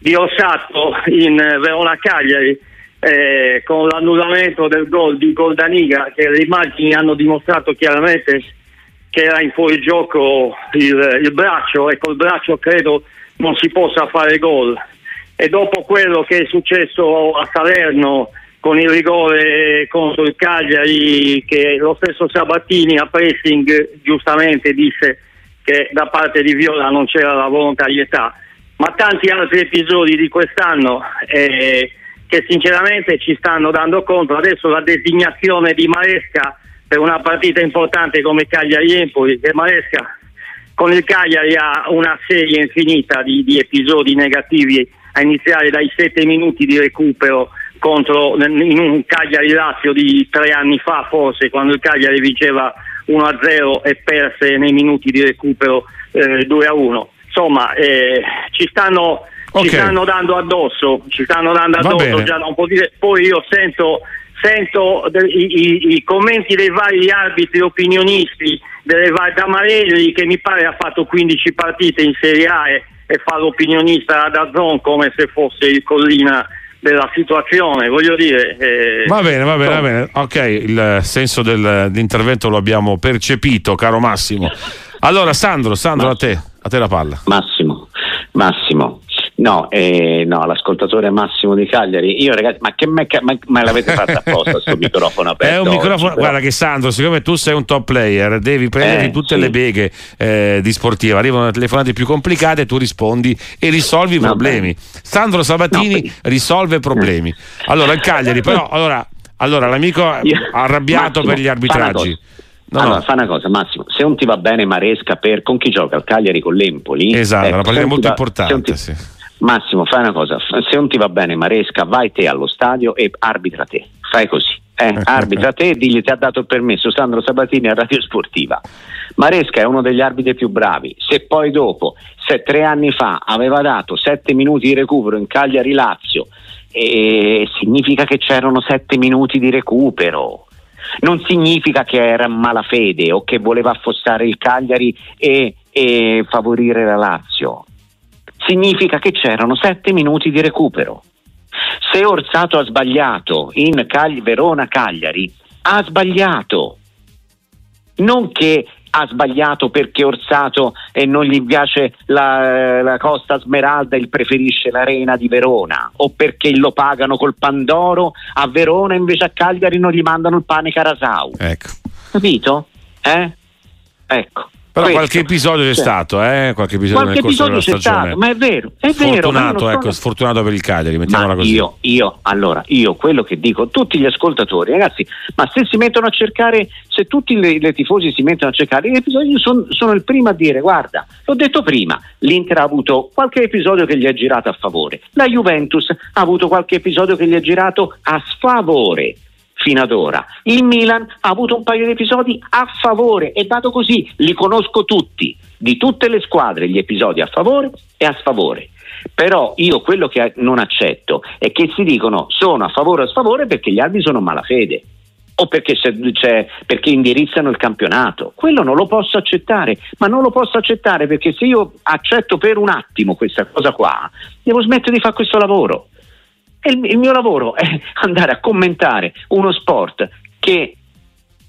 di Ossato in Verona Cagliari eh, con l'annullamento del gol di Goldaniga che le immagini hanno dimostrato chiaramente che era in fuorigioco il, il braccio e col braccio credo non si possa fare gol. E dopo quello che è successo a Salerno con il rigore contro il Cagliari, che lo stesso Sabattini a pressing giustamente disse che da parte di Viola non c'era la volontarietà, ma tanti altri episodi di quest'anno eh, che sinceramente ci stanno dando conto. Adesso la designazione di Maresca per una partita importante come Cagliari-Empoli, che Maresca con il Cagliari ha una serie infinita di, di episodi negativi a iniziare dai sette minuti di recupero contro, in un Cagliari Lazio di tre anni fa forse quando il Cagliari vinceva 1-0 e perse nei minuti di recupero eh, 2-1. Insomma, eh, ci stanno Okay. ci stanno dando addosso, ci stanno dando addosso già da un po' di poi io sento, sento i, i, i, commenti dei vari arbitri opinionisti delle, da Marelli che mi pare ha fatto 15 partite in Serie A e, e fa l'opinionista da Zon come se fosse il collina della situazione, voglio dire. Eh, va bene, va bene, va bene. Ok, il senso dell'intervento lo abbiamo percepito, caro Massimo. Allora, Sandro, Sandro, Massimo. a te, a te la palla. Massimo, Massimo, No, eh, no, l'ascoltatore Massimo di Cagliari. Io ragazzi, ma che me, ma, ma l'avete fatto apposta questo microfono aperto? È un microfono, oggi, guarda che Sandro, siccome tu sei un top player, devi prendere eh, tutte sì. le beghe eh, di sportiva, arrivano telefonate più complicate, tu rispondi e risolvi i problemi. Bene. Sandro Sabatini no, risolve problemi. Allora, il Cagliari, però, allora, allora l'amico Io, arrabbiato Massimo, per gli arbitraggi. No, allora, no. fa una cosa, Massimo. Se non ti va bene Maresca per con chi gioca? Il Cagliari con l'Empoli? Esatto, ecco, una partita molto va, importante. Ti, sì. Massimo, fai una cosa, se non ti va bene Maresca, vai te allo stadio e arbitra te. Fai così. Eh, arbitra te e digli ti ha dato il permesso Sandro Sabatini a Radio Sportiva. Maresca è uno degli arbitri più bravi. Se poi dopo, se tre anni fa, aveva dato sette minuti di recupero in Cagliari Lazio, eh, significa che c'erano sette minuti di recupero. Non significa che era malafede o che voleva affossare il Cagliari e, e favorire la Lazio significa che c'erano sette minuti di recupero. Se Orsato ha sbagliato in Cagli, Verona-Cagliari, ha sbagliato. Non che ha sbagliato perché Orsato e non gli piace la, la, Costa Smeralda e preferisce l'arena di Verona o perché lo pagano col Pandoro a Verona invece a Cagliari non gli mandano il pane Carasau. Ecco. Capito? Eh? Ecco. Però questo. qualche episodio c'è cioè, stato, eh? qualche episodio qualche nel corso episodio della stagione. Stato, ma è vero, è sfortunato, vero. Ecco, sfortunato per il Cagliari, mettiamola ma così. Io, io, allora, io quello che dico a tutti gli ascoltatori, ragazzi, ma se si mettono a cercare, se tutti le, le tifosi si mettono a cercare gli episodi, io son, sono il primo a dire, guarda, l'ho detto prima, l'Inter ha avuto qualche episodio che gli ha girato a favore, la Juventus ha avuto qualche episodio che gli ha girato a sfavore fino ad ora. Il Milan ha avuto un paio di episodi a favore, è dato così, li conosco tutti, di tutte le squadre gli episodi a favore e a sfavore. Però io quello che non accetto è che si dicono sono a favore o a sfavore perché gli altri sono malafede o perché, c'è, c'è, perché, indirizzano il campionato. Quello non lo posso accettare, ma non lo posso accettare perché se io accetto per un attimo questa cosa qua, devo smettere di fare questo lavoro. Il, il mio lavoro è andare a commentare uno sport che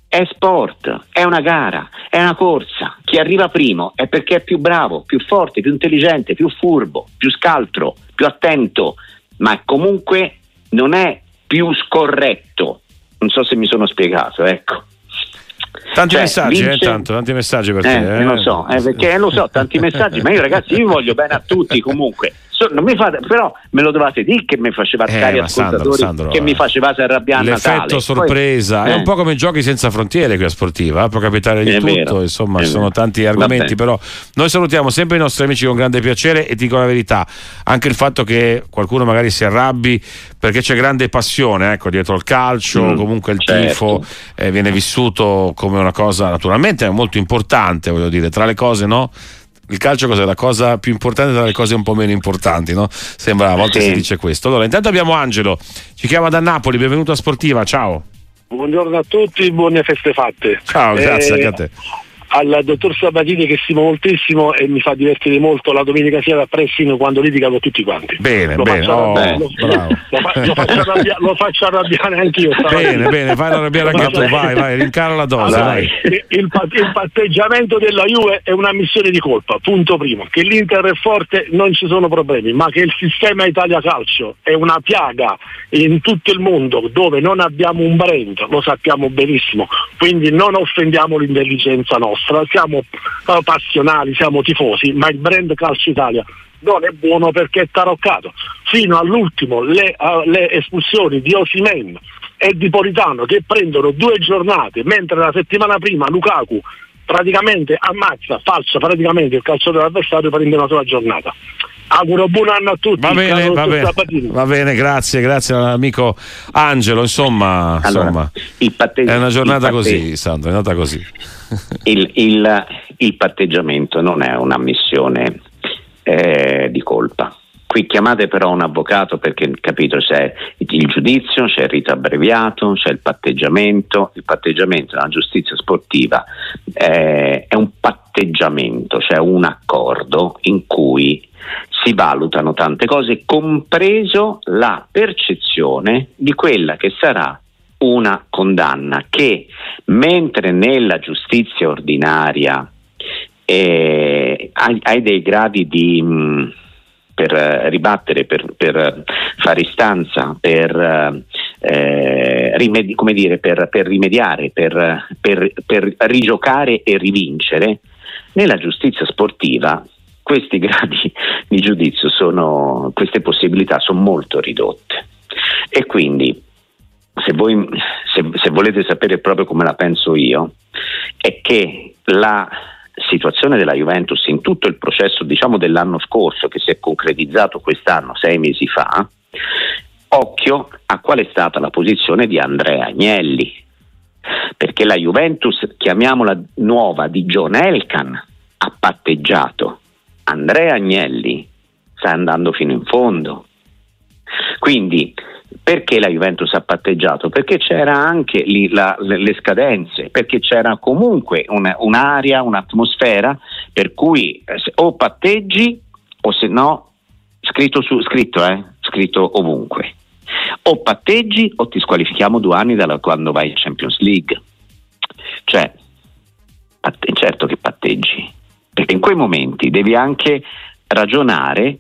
è sport, è una gara, è una corsa. Chi arriva primo è perché è più bravo, più forte, più intelligente, più furbo, più scaltro, più attento, ma comunque non è più scorretto. Non so se mi sono spiegato, ecco. Tanti cioè, messaggi, vince... eh, tanto, tanti messaggi per eh, te. Eh. Lo so, eh, perché lo so, tanti messaggi, ma io ragazzi, io voglio bene a tutti comunque. So, non mi fate, però me lo dovete dire che mi faceva eh, cari ascoltatori Sandro, Sandro, che mi facevate arrabbiare l'effetto sorpresa Poi, è un po' come giochi senza frontiere qui a Sportiva eh? può capitare di è tutto vero, insomma sono tanti argomenti però noi salutiamo sempre i nostri amici con grande piacere e dico la verità anche il fatto che qualcuno magari si arrabbi perché c'è grande passione ecco, dietro al calcio mm, comunque il certo. tifo eh, viene vissuto come una cosa naturalmente molto importante voglio dire tra le cose no il calcio cos'è la cosa più importante tra le cose un po' meno importanti, no? Sembra a volte sì. si dice questo. Allora, intanto abbiamo Angelo, ci chiama da Napoli, benvenuto a Sportiva, ciao. Buongiorno a tutti, buone feste fatte. Ciao, grazie eh, anche a te al dottor Sabatini che stimo moltissimo e mi fa divertire molto la domenica sera a Pressino quando litiga con tutti quanti. Bene, lo bene, faccio, oh, arrabbiare, lo, lo, lo, faccio arrabbiare, lo faccio arrabbiare anch'io. Bene, bene, fai arrabbiare anche tu, vai, vai, rincara la dose. Allora, il, il, il, patteggiamento della Juve è una missione di colpa, punto primo. Che l'Inter è forte non ci sono problemi, ma che il sistema Italia Calcio è una piaga in tutto il mondo dove non abbiamo un brand, lo sappiamo benissimo, quindi non offendiamo l'intelligenza nostra nostra, siamo passionali, siamo tifosi, ma il brand Calcio Italia non è buono perché è taroccato. Fino all'ultimo le, uh, le espulsioni di Osimen e di Politano che prendono due giornate, mentre la settimana prima Lukaku praticamente ammazza, falsa praticamente il calcio dell'avversario prende una sola giornata. Auguro buon anno a tutti. Va bene, va bene, va bene, grazie, grazie all'amico Angelo. Insomma, allora, insomma patte- è una giornata patte- così, Sandro, è andata così. Il, il- il patteggiamento non è una missione eh, di colpa. Qui chiamate però un avvocato perché capito c'è il giudizio, c'è il rito abbreviato, c'è il patteggiamento. Il patteggiamento nella giustizia sportiva eh, è un patteggiamento, cioè un accordo in cui si valutano tante cose, compreso la percezione di quella che sarà una condanna che mentre nella giustizia ordinaria eh, hai, hai dei gradi di mh, per eh, ribattere, per, per fare istanza, per, eh, rimedi- come dire, per, rimediare, per, per- per rigiocare e rivincere, nella giustizia sportiva questi gradi di giudizio sono, queste possibilità sono molto ridotte. E quindi, se, voi, se, se volete sapere proprio come la penso io, è che la situazione della Juventus in tutto il processo diciamo dell'anno scorso che si è concretizzato quest'anno, sei mesi fa, occhio a qual è stata la posizione di Andrea Agnelli, perché la Juventus, chiamiamola nuova, di John Elkan, ha patteggiato. Andrea Agnelli sta andando fino in fondo. Quindi perché la Juventus ha patteggiato? Perché c'era anche lì la- le, scadenze, perché c'era comunque un- un'area, un'atmosfera per cui eh, o patteggi o se no, scritto, su, scritto, eh, scritto ovunque, o patteggi o ti squalifichiamo due anni da quando vai in Champions League. Cioè, certo che patteggi, perché in quei momenti devi anche ragionare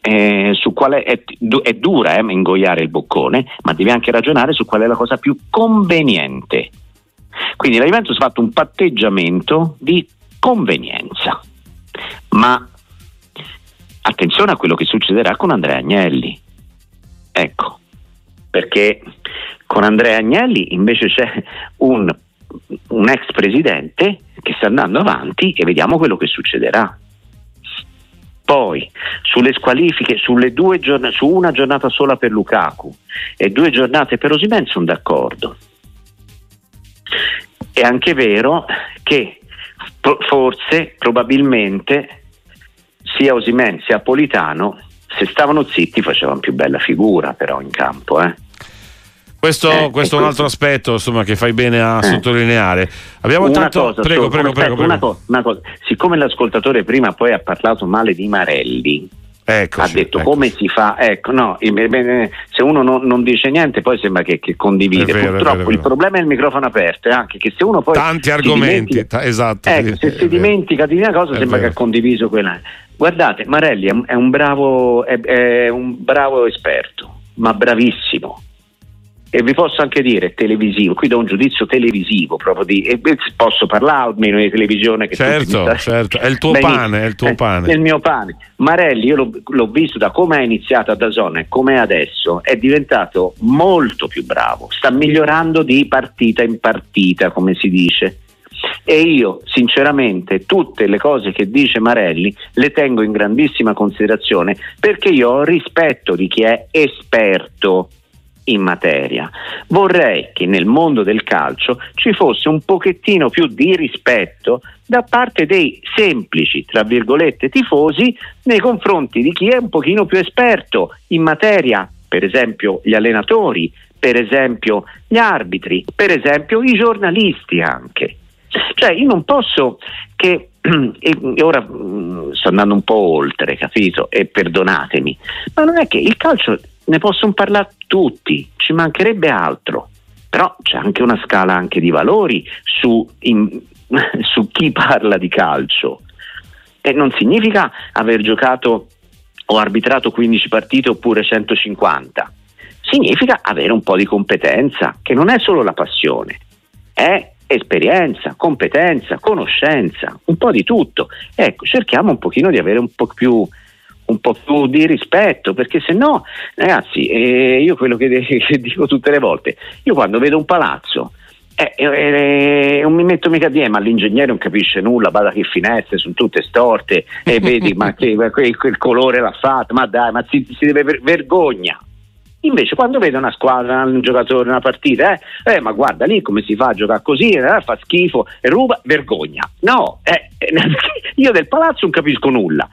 eh, su quale è, è dura eh, ingoiare il boccone, ma devi anche ragionare su qual è la cosa più conveniente. Quindi la Juventus ha fatto un patteggiamento di convenienza, ma attenzione a quello che succederà con Andrea Agnelli. Ecco, perché con Andrea Agnelli invece c'è un, un ex presidente che sta andando avanti e vediamo quello che succederà. Poi sulle squalifiche, sulle due giorn- su una giornata sola per Lukaku e due giornate per Osimen sono d'accordo. È anche vero che forse, probabilmente, sia Osimen sia Politano, se stavano zitti facevano più bella figura però in campo. Eh. Questo, Eh, questo è e un altro aspetto insomma, che fai bene a Eh. sottolineare. Abbiamo Una tanto. cosa, prego, solo- prego, aspetta, prego, Una, prego. co- una cosa. Siccome l'ascoltatore prima poi ha parlato male di Marelli, Eccoci, ha detto eccoci. come si fa, ecco, no, se uno non, non dice niente poi sembra che, che condivide. Vero, Purtroppo vero, è il vero. problema è il microfono aperto, è anche che se uno poi Tanti argomenti, dimentica- ta- esatto. Ecco, se si vero. dimentica di una cosa È sembra che vero. ha condiviso quella. Guardate, Marelli è un, è un bravo, è, è un bravo esperto, ma bravissimo. E vi posso anche dire televisivo, qui do un giudizio televisivo proprio di e posso parlare almeno di televisione che tutti Certo, sta- certo, è il tuo Benissimo. pane, è il tuo Eh, pane. è il mio pane. Marelli, io l'ho, l'ho visto da come è iniziato a Dazon e come è adesso, è diventato molto più bravo, sta migliorando di partita in partita, come si dice. E io, sinceramente, tutte le cose che dice Marelli le tengo in grandissima considerazione perché io ho rispetto di chi è esperto in materia. Vorrei che nel mondo del calcio ci fosse un pochettino più di rispetto da parte dei semplici, tra virgolette, tifosi nei confronti di chi è un pochino più esperto in materia, per esempio gli allenatori, per esempio gli arbitri, per esempio i giornalisti anche. Cioè io non posso che, e ora mm, sto andando un po' oltre, capito? E perdonatemi, ma non è che il calcio ne possono parlare tutti, ci mancherebbe altro, però c'è anche una scala anche di valori su, in- su chi parla di calcio. E non significa aver giocato o arbitrato 15 partite oppure 150, significa avere un po' di competenza, che non è solo la passione, è esperienza, competenza, conoscenza, un po' di tutto. Ecco, cerchiamo un pochino di avere un po' più un po' più di rispetto, perché se no, ragazzi, eh, io quello che, che dico tutte le volte, io quando vedo un palazzo eh, eh, non mi metto mica di ma l'ingegnere non capisce nulla, bada che finestre sono tutte storte e vedi ma che, quel, quel, colore l'ha fatto, ma dai, ma si, si deve ver- vergogna. Invece quando vede una squadra, un giocatore, una partita, eh, eh, ma guarda lì come si fa a giocare così, eh, fa schifo, ruba, vergogna. No, eh, io del palazzo non capisco nulla.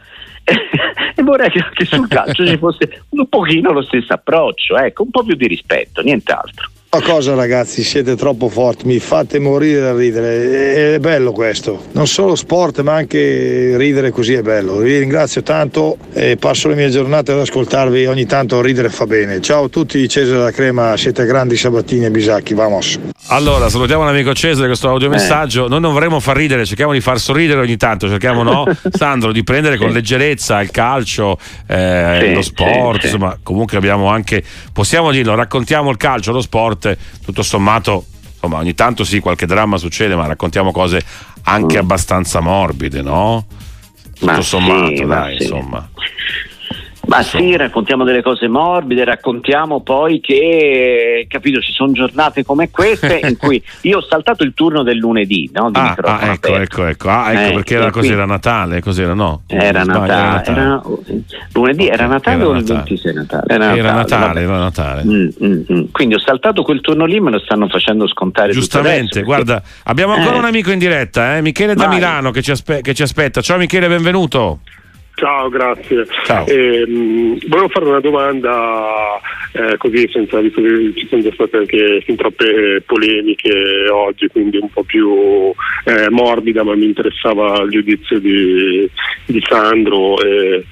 e vorrei che anche sul calcio ci fosse un pochino lo stesso approccio, ecco, un po' più di rispetto, nient'altro. Cosa ragazzi, siete troppo forti, mi fate morire da ridere, è bello questo, non solo sport ma anche ridere così è bello. Vi ringrazio tanto e passo le mie giornate ad ascoltarvi, ogni tanto ridere fa bene. Ciao a tutti, Cesare la Crema, siete grandi Sabatini e Bisacchi, vamos. Allora, salutiamo l'amico Cesare, questo audiomessaggio, eh. noi non vorremmo far ridere, cerchiamo di far sorridere ogni tanto, cerchiamo no, Sandro, di prendere con leggerezza il calcio, eh, sì, lo sport, sì, insomma, comunque abbiamo anche, possiamo dirlo, raccontiamo il calcio, lo sport tutto sommato insomma, ogni tanto sì, qualche dramma succede, ma raccontiamo cose anche mm. abbastanza morbide, no? Tutto ma sommato, sì, dai, insomma. Ma sì, raccontiamo delle cose morbide, raccontiamo poi che, capito, ci sono giornate come queste in cui io ho saltato il turno del lunedì, no? Di ah, ah, ecco, ecco, ecco, ah, ecco, eh, perché era, così, era Natale, cos'era, no? Era Natale, era Natale. Era, lunedì era Natale era o il 26 Natale? Era, era Natale, era Natale. Mm, mm, mm. Quindi ho saltato quel turno lì, me lo stanno facendo scontare Giustamente, guarda, abbiamo ancora eh. un amico in diretta, eh? Michele da Vai. Milano che ci, aspe- che ci aspetta. Ciao Michele, benvenuto. Ciao, grazie. Ciao. Eh, volevo fare una domanda eh, così senza visto che ci sono già state anche fin troppe polemiche oggi, quindi un po' più eh, morbida, ma mi interessava il giudizio di, di Sandro. Eh,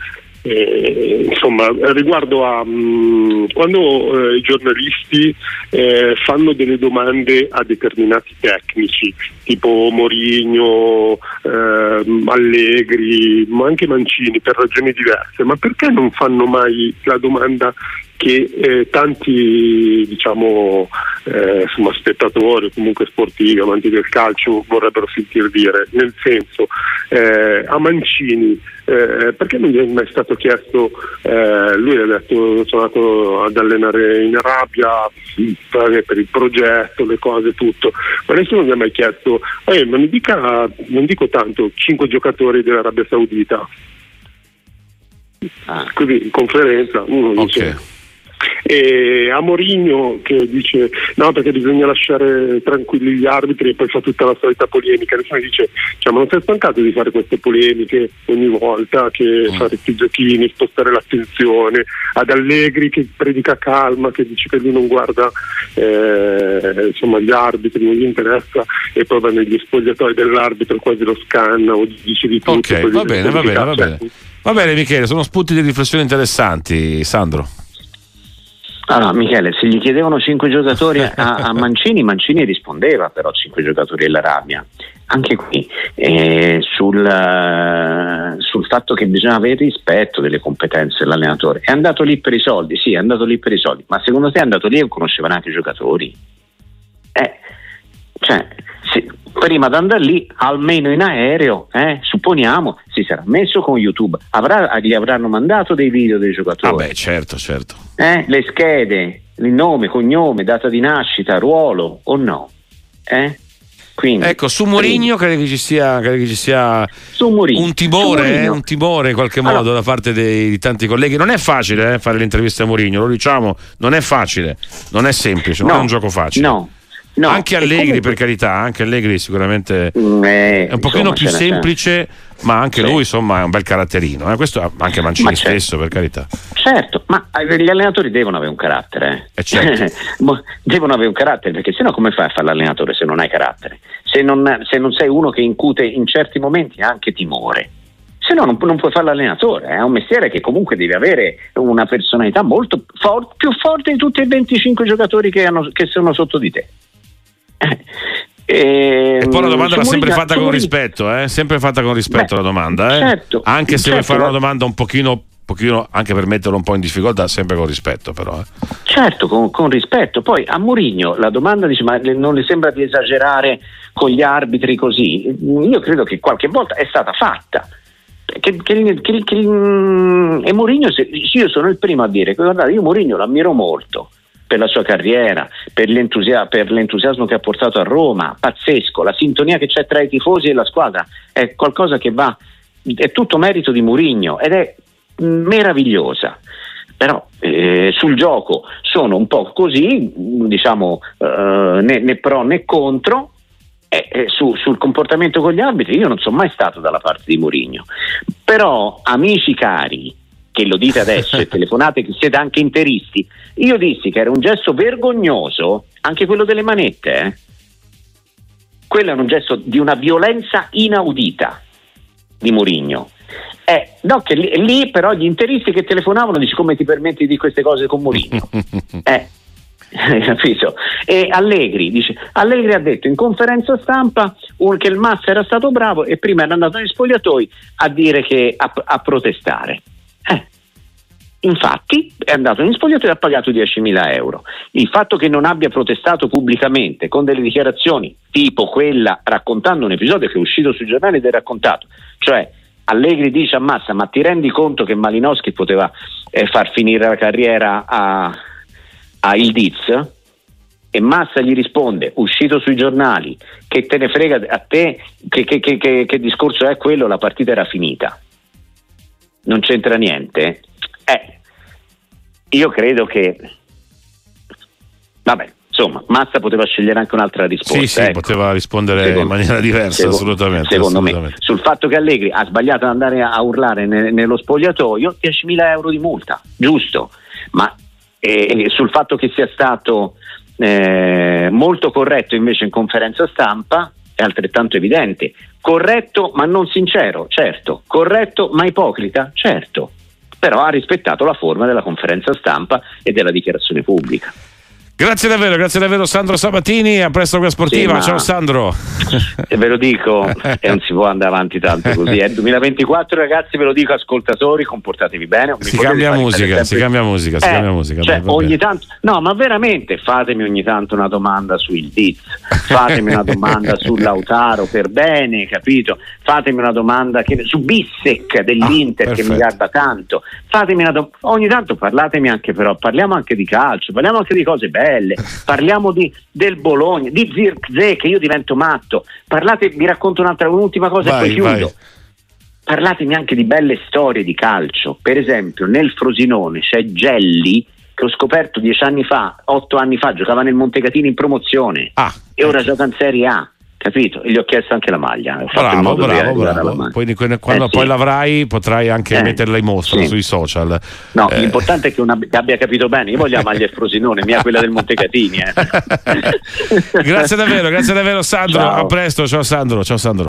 eh, insomma, riguardo a mh, mm, quando eh, i giornalisti eh, fanno delle domande a determinati tecnici, tipo Morigno, ehm, Allegri, ma anche Mancini per ragioni diverse, ma perché non fanno mai la domanda che eh, tanti diciamo, eh, insomma, spettatori o comunque sportivi, amanti del calcio vorrebbero sentir dire, nel senso eh, a Mancini eh, perché non gli è mai stato chiesto, eh, lui ha detto sono andato ad allenare in Arabia per il progetto, le cose, tutto, ma nessuno gli ha mai chiesto, eh, ma mi dica, non dico tanto, cinque giocatori dell'Arabia Saudita. Ah. Così in conferenza uno okay. dice e a Morigno che dice no perché bisogna lasciare tranquilli gli arbitri e poi fa tutta la solita polemica. Nessuno dice cioè, ma non sei stancato di fare queste polemiche ogni volta che mm. fare questi giochini spostare l'attenzione ad Allegri che predica calma che dice che lui non guarda eh, insomma gli arbitri non gli interessa e poi va negli spogliatoi dell'arbitro quasi lo scanna o dice di tutto ok va bene va bene va bene. Va bene Michele sono spunti di riflessione interessanti Sandro allora, Michele, se gli chiedevano cinque giocatori a, a, Mancini, Mancini rispondeva però cinque giocatori dell'Arabia. Anche qui eh, sul, uh, sul, fatto che bisogna avere rispetto delle competenze dell'allenatore. È andato lì per i soldi, sì, è andato lì per i soldi, ma secondo te è andato lì e conosceva neanche i giocatori? Eh, cioè, sì, prima di andare lì, almeno in aereo, eh, supponiamo, si sarà messo con YouTube, avrà, gli avranno mandato dei video dei giocatori. Vabbè, certo, certo. Eh, le schede, il nome, cognome, data di nascita, ruolo o no? Eh? Quindi, ecco, su Mourinho credo che ci sia, che ci sia un timore, eh, un timore in qualche modo allora, da parte dei, di tanti colleghi. Non è facile eh, fare l'intervista a Mourinho, lo diciamo, non è facile, non è semplice, non no, è un gioco facile. No, No, anche Allegri, comunque... per carità, anche Allegri sicuramente mm, eh, è un pochino insomma, più semplice, ma anche sì. lui insomma è un bel caratterino. Eh? Questo anche Mancini ma stesso, certo. per carità. Certo, ma eh, gli allenatori devono avere un carattere. Eh certo. devono avere un carattere, perché sennò come fai a fare l'allenatore se non hai carattere? Se non, se non sei uno che incute in certi momenti anche timore se no non, non, puoi fare l'allenatore, è un mestiere che comunque devi avere una personalità molto for- più forte di tutti i 25 giocatori che, hanno, che sono sotto di te. E, e, poi la domanda va sempre fatta con rispetto, eh? sempre fatta con rispetto Beh, la domanda, eh? certo, anche se certo, vuoi fare una domanda un pochino, pochino, anche per metterlo un po' in difficoltà, sempre con rispetto però. Eh. Certo, con, con, rispetto. Poi a Mourinho la domanda dice ma non le sembra di esagerare con gli arbitri così? Io credo che qualche volta è stata fatta. Che, che, che, che, e Mourinho, io sono il primo a dire guardate, io Mourinho l'ammiro molto per la sua carriera, per, l'entusia- per, l'entusiasmo che ha portato a Roma, pazzesco, la sintonia che c'è tra i tifosi e la squadra è qualcosa che va, è tutto merito di Murigno ed è meravigliosa. Però eh, sul gioco sono un po' così, diciamo eh, né, né pro né contro, eh, su, sul comportamento con gli arbitri io non sono mai stato dalla parte di Mourinho però amici cari che lo dite adesso e telefonate che siete anche interisti io dissi che era un gesto vergognoso anche quello delle manette eh? quello è un gesto di una violenza inaudita di Mourinho eh, no, che lì, lì, però gli interisti che telefonavano dici come ti permetti di queste cose con Mourinho eh capito? E Allegri, dice, Allegri ha detto in conferenza stampa che il Massa era stato bravo e prima era andato negli spogliatoi a dire che a, a protestare. Infatti è andato negli spogliatoi e ha pagato 10.000 euro. Il fatto che non abbia protestato pubblicamente con delle dichiarazioni tipo quella raccontando un episodio che è uscito sui giornali ed è raccontato, cioè Allegri dice a Massa ma ti rendi conto che Malinowski poteva eh, far finire la carriera a, a il Diz e Massa gli risponde, uscito sui giornali, che te ne frega a te, che, che, che, che discorso è quello, la partita era finita. Non c'entra niente. Eh, io credo che... Vabbè, insomma, Massa poteva scegliere anche un'altra risposta. Sì, sì, ecco. poteva rispondere secondo, in maniera diversa, secondo, assolutamente. Secondo assolutamente. me, sul fatto che Allegri ha sbagliato ad andare a urlare ne, nello spogliatoio, 10.000 euro di multa, giusto, ma e sul fatto che sia stato eh, molto corretto invece in conferenza stampa è altrettanto evidente. Corretto ma non sincero, certo. Corretto ma ipocrita, certo. Però ha rispettato la forma della conferenza stampa e della dichiarazione pubblica. Grazie davvero, grazie davvero Sandro Sabatini, a presto con la sportiva, sì, ciao Sandro. E ve lo dico, e non si può andare avanti tanto così, è 2024 ragazzi, ve lo dico ascoltatori, comportatevi bene. Si cambia, musica, si cambia musica, si eh, cambia musica, cioè, ogni tanto, no ma veramente fatemi ogni tanto una domanda sul Diz, fatemi una domanda sull'Autaro per bene, capito? Fatemi una domanda che, su Bissec dell'Inter ah, che mi garba tanto, fatemi una domanda, ogni tanto parlatemi anche però, parliamo anche di calcio, parliamo anche di cose belle belle, parliamo di, del Bologna, di Zirkzee che io divento matto, parlate, vi racconto un'altra, un'ultima cosa vai, e poi chiudo. Vai. Parlatemi anche di belle storie di calcio, per esempio nel Frosinone c'è Gelli che ho scoperto dieci anni fa, otto anni fa, giocava nel Montecatini in promozione ah, e ora ecco. gioca in Serie A capito? E gli ho chiesto anche la maglia. Bravo, bravo, bravo. Poi, quando eh, poi sì. l'avrai potrai anche eh, metterla in mostra sì. sui social. No, eh. l'importante è che, una, che, abbia capito bene. Io voglio la maglia Frosinone, mia quella del Montecatini. Eh. grazie davvero, grazie davvero Sandro. Ciao. A presto, ciao Sandro, ciao Sandro.